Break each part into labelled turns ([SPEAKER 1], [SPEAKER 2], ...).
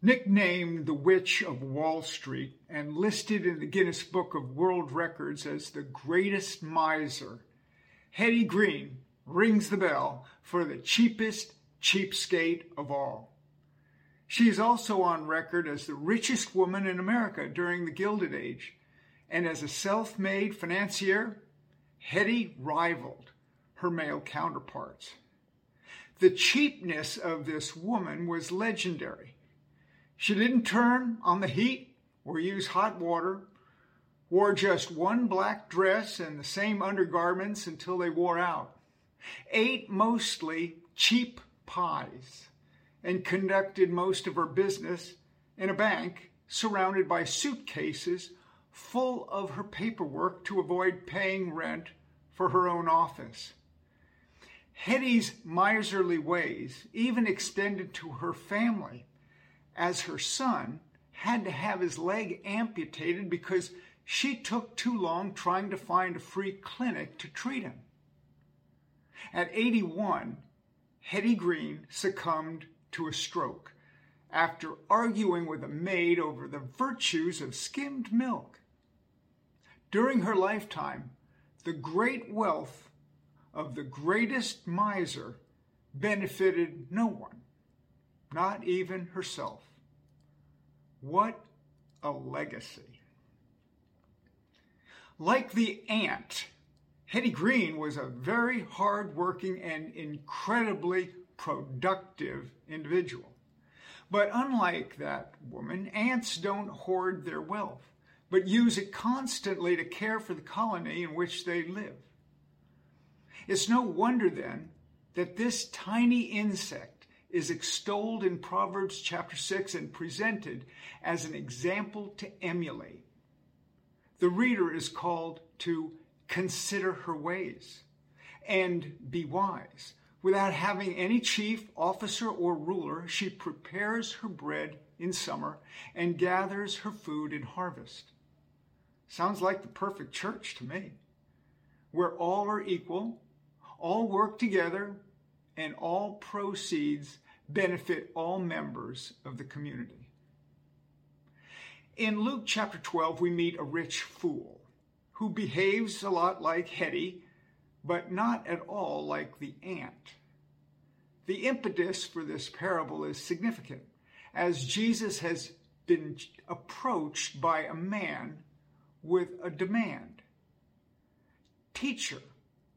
[SPEAKER 1] Nicknamed the Witch of Wall Street and listed in the Guinness Book of World Records as the greatest miser, Hetty Green rings the bell for the cheapest cheapskate of all. She is also on record as the richest woman in America during the Gilded Age, and as a self made financier, Hetty rivaled her male counterparts. The cheapness of this woman was legendary. She didn't turn on the heat or use hot water, wore just one black dress and the same undergarments until they wore out, ate mostly cheap pies, and conducted most of her business in a bank surrounded by suitcases full of her paperwork to avoid paying rent for her own office. Hetty's miserly ways even extended to her family as her son had to have his leg amputated because she took too long trying to find a free clinic to treat him. At 81, Hetty Green succumbed to a stroke after arguing with a maid over the virtues of skimmed milk. During her lifetime, the great wealth of the greatest miser benefited no one, not even herself. What a legacy. Like the ant, Hetty Green was a very hardworking and incredibly productive individual. But unlike that woman, ants don't hoard their wealth, but use it constantly to care for the colony in which they live. It's no wonder then that this tiny insect is extolled in Proverbs chapter 6 and presented as an example to emulate. The reader is called to consider her ways and be wise. Without having any chief, officer, or ruler, she prepares her bread in summer and gathers her food in harvest. Sounds like the perfect church to me, where all are equal, all work together, and all proceeds benefit all members of the community. In Luke chapter 12, we meet a rich fool who behaves a lot like Hetty, but not at all like the ant. The impetus for this parable is significant, as Jesus has been approached by a man with a demand. Teacher,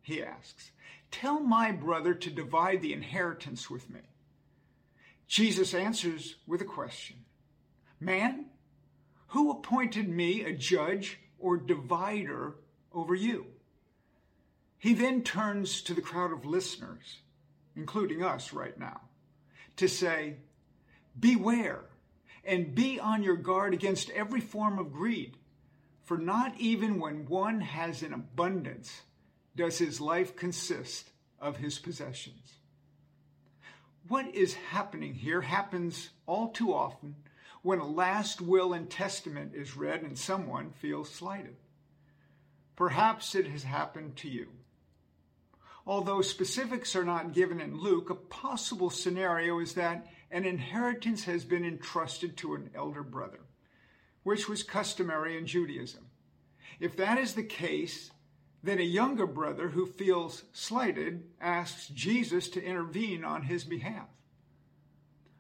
[SPEAKER 1] he asks, Tell my brother to divide the inheritance with me. Jesus answers with a question Man, who appointed me a judge or divider over you? He then turns to the crowd of listeners, including us right now, to say, Beware and be on your guard against every form of greed, for not even when one has an abundance does his life consist of his possessions. What is happening here happens all too often when a last will and testament is read and someone feels slighted. Perhaps it has happened to you. Although specifics are not given in Luke, a possible scenario is that an inheritance has been entrusted to an elder brother, which was customary in Judaism. If that is the case, then a younger brother who feels slighted asks Jesus to intervene on his behalf.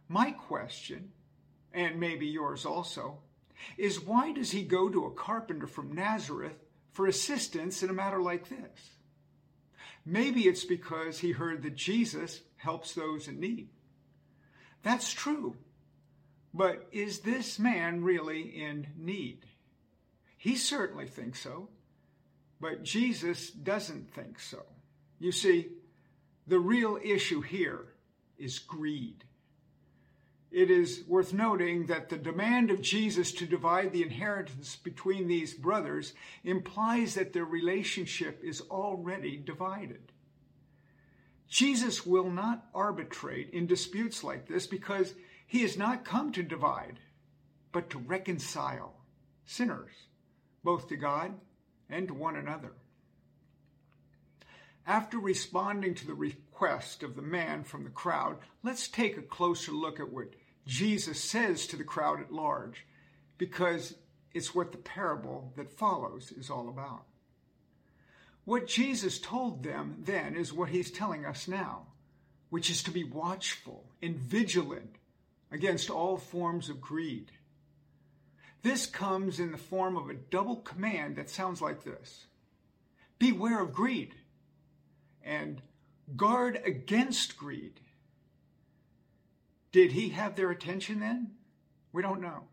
[SPEAKER 1] My question, and maybe yours also, is why does he go to a carpenter from Nazareth for assistance in a matter like this? Maybe it's because he heard that Jesus helps those in need. That's true. But is this man really in need? He certainly thinks so. But Jesus doesn't think so. You see, the real issue here is greed. It is worth noting that the demand of Jesus to divide the inheritance between these brothers implies that their relationship is already divided. Jesus will not arbitrate in disputes like this because he has not come to divide, but to reconcile sinners, both to God and to one another. After responding to the request of the man from the crowd, let's take a closer look at what Jesus says to the crowd at large, because it's what the parable that follows is all about. What Jesus told them then is what he's telling us now, which is to be watchful and vigilant against all forms of greed. This comes in the form of a double command that sounds like this Beware of greed and guard against greed. Did he have their attention then? We don't know.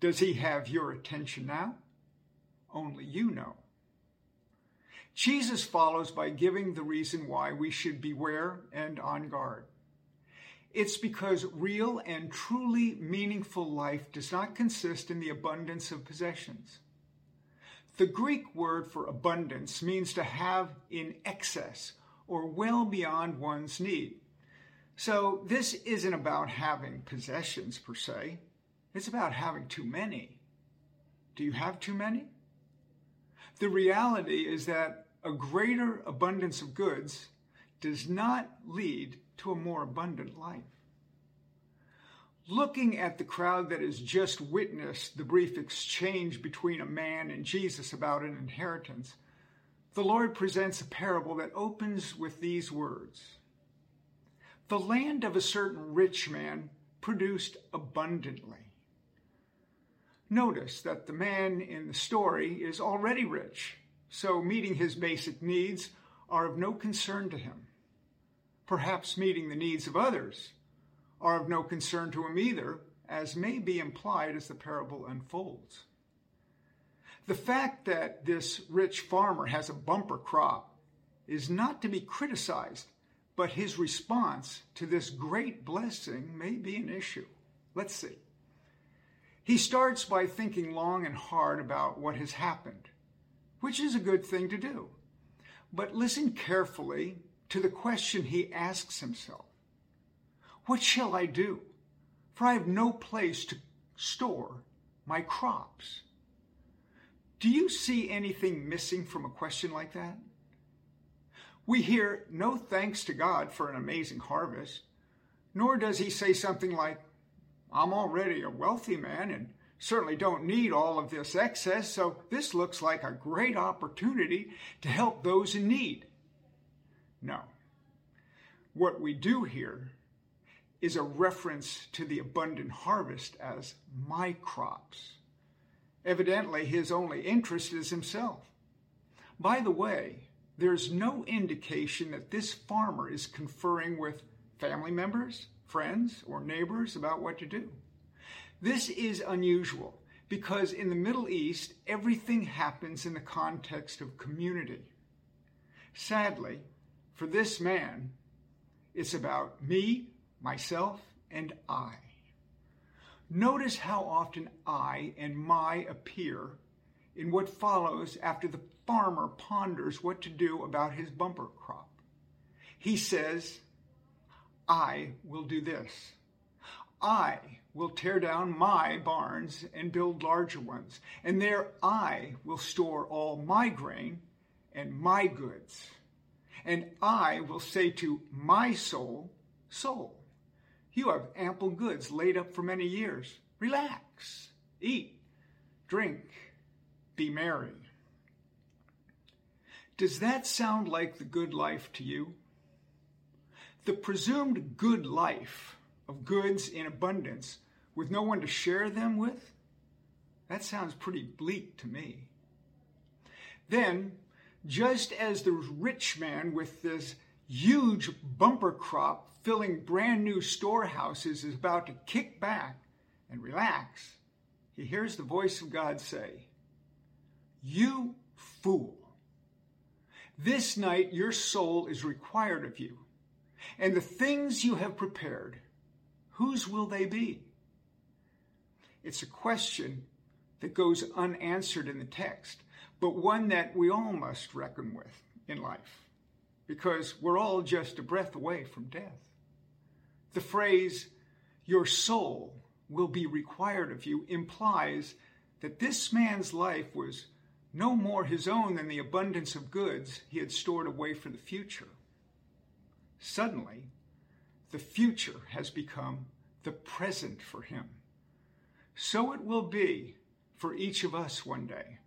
[SPEAKER 1] Does he have your attention now? Only you know. Jesus follows by giving the reason why we should beware and on guard. It's because real and truly meaningful life does not consist in the abundance of possessions. The Greek word for abundance means to have in excess or well beyond one's need. So this isn't about having possessions per se. It's about having too many. Do you have too many? The reality is that a greater abundance of goods does not lead to a more abundant life. Looking at the crowd that has just witnessed the brief exchange between a man and Jesus about an inheritance, the Lord presents a parable that opens with these words The land of a certain rich man produced abundantly. Notice that the man in the story is already rich, so meeting his basic needs are of no concern to him. Perhaps meeting the needs of others are of no concern to him either, as may be implied as the parable unfolds. The fact that this rich farmer has a bumper crop is not to be criticized, but his response to this great blessing may be an issue. Let's see. He starts by thinking long and hard about what has happened, which is a good thing to do. But listen carefully to the question he asks himself What shall I do? For I have no place to store my crops. Do you see anything missing from a question like that? We hear no thanks to God for an amazing harvest, nor does he say something like, I'm already a wealthy man and certainly don't need all of this excess, so this looks like a great opportunity to help those in need. No. What we do here is a reference to the abundant harvest as my crops. Evidently, his only interest is himself. By the way, there's no indication that this farmer is conferring with family members, friends, or neighbors about what to do. This is unusual because in the Middle East, everything happens in the context of community. Sadly, for this man, it's about me, myself, and I. Notice how often I and my appear in what follows after the farmer ponders what to do about his bumper crop. He says, I will do this. I will tear down my barns and build larger ones, and there I will store all my grain and my goods. And I will say to my soul, Soul, you have ample goods laid up for many years. Relax, eat, drink, be merry. Does that sound like the good life to you? The presumed good life of goods in abundance with no one to share them with? That sounds pretty bleak to me. Then, just as the rich man with this huge bumper crop filling brand new storehouses is about to kick back and relax, he hears the voice of God say, You fool! This night your soul is required of you. And the things you have prepared, whose will they be? It's a question that goes unanswered in the text, but one that we all must reckon with in life, because we're all just a breath away from death. The phrase, your soul will be required of you, implies that this man's life was no more his own than the abundance of goods he had stored away for the future. Suddenly, the future has become the present for him. So it will be for each of us one day.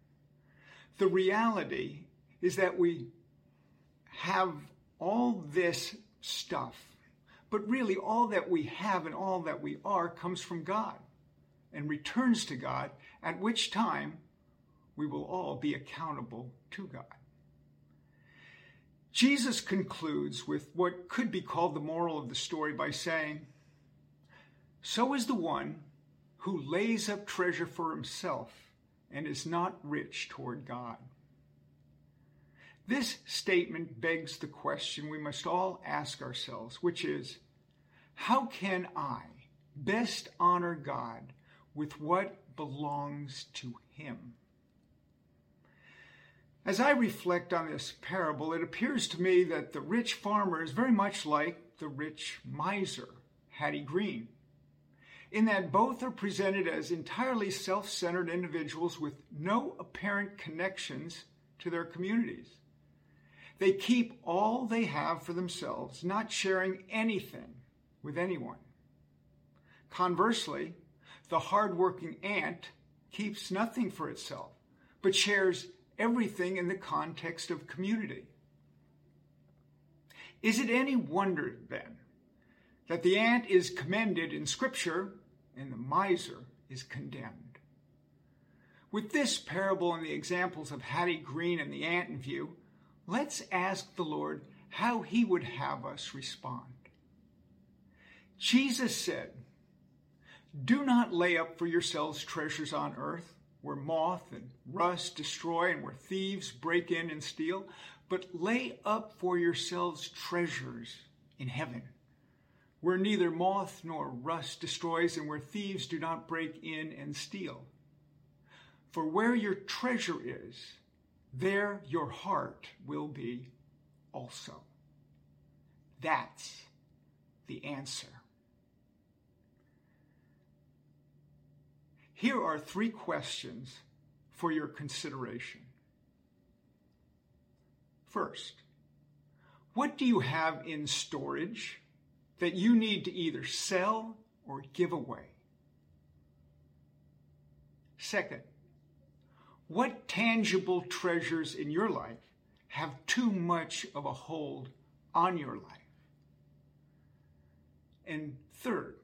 [SPEAKER 1] The reality is that we have all this stuff, but really all that we have and all that we are comes from God and returns to God, at which time we will all be accountable to God. Jesus concludes with what could be called the moral of the story by saying, So is the one who lays up treasure for himself and is not rich toward God. This statement begs the question we must all ask ourselves, which is how can I best honor God with what belongs to Him? As I reflect on this parable, it appears to me that the rich farmer is very much like the rich miser, Hetty Green, in that both are presented as entirely self centered individuals with no apparent connections to their communities. They keep all they have for themselves, not sharing anything with anyone. Conversely, the hardworking ant keeps nothing for itself, but shares everything in the context of community. Is it any wonder, then, that the ant is commended in Scripture and the miser is condemned? With this parable and the examples of Hetty Green and the ant in view, let's ask the Lord how he would have us respond. Jesus said, Do not lay up for yourselves treasures on earth, where moth and rust destroy and where thieves break in and steal, but lay up for yourselves treasures in heaven, where neither moth nor rust destroys and where thieves do not break in and steal. For where your treasure is, there your heart will be also. That's the answer. Here are three questions for your consideration. First, what do you have in storage that you need to either sell or give away? Second, what tangible treasures in your life have too much of a hold on your life? And third,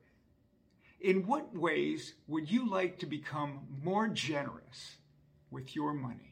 [SPEAKER 1] in what ways would you like to become more generous with your money?